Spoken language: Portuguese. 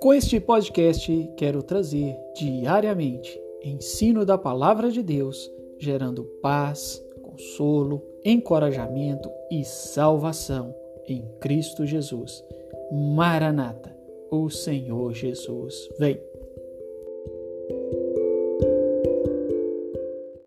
Com este podcast, quero trazer diariamente ensino da palavra de Deus, gerando paz, consolo, encorajamento e salvação em Cristo Jesus. Maranata, o Senhor Jesus vem.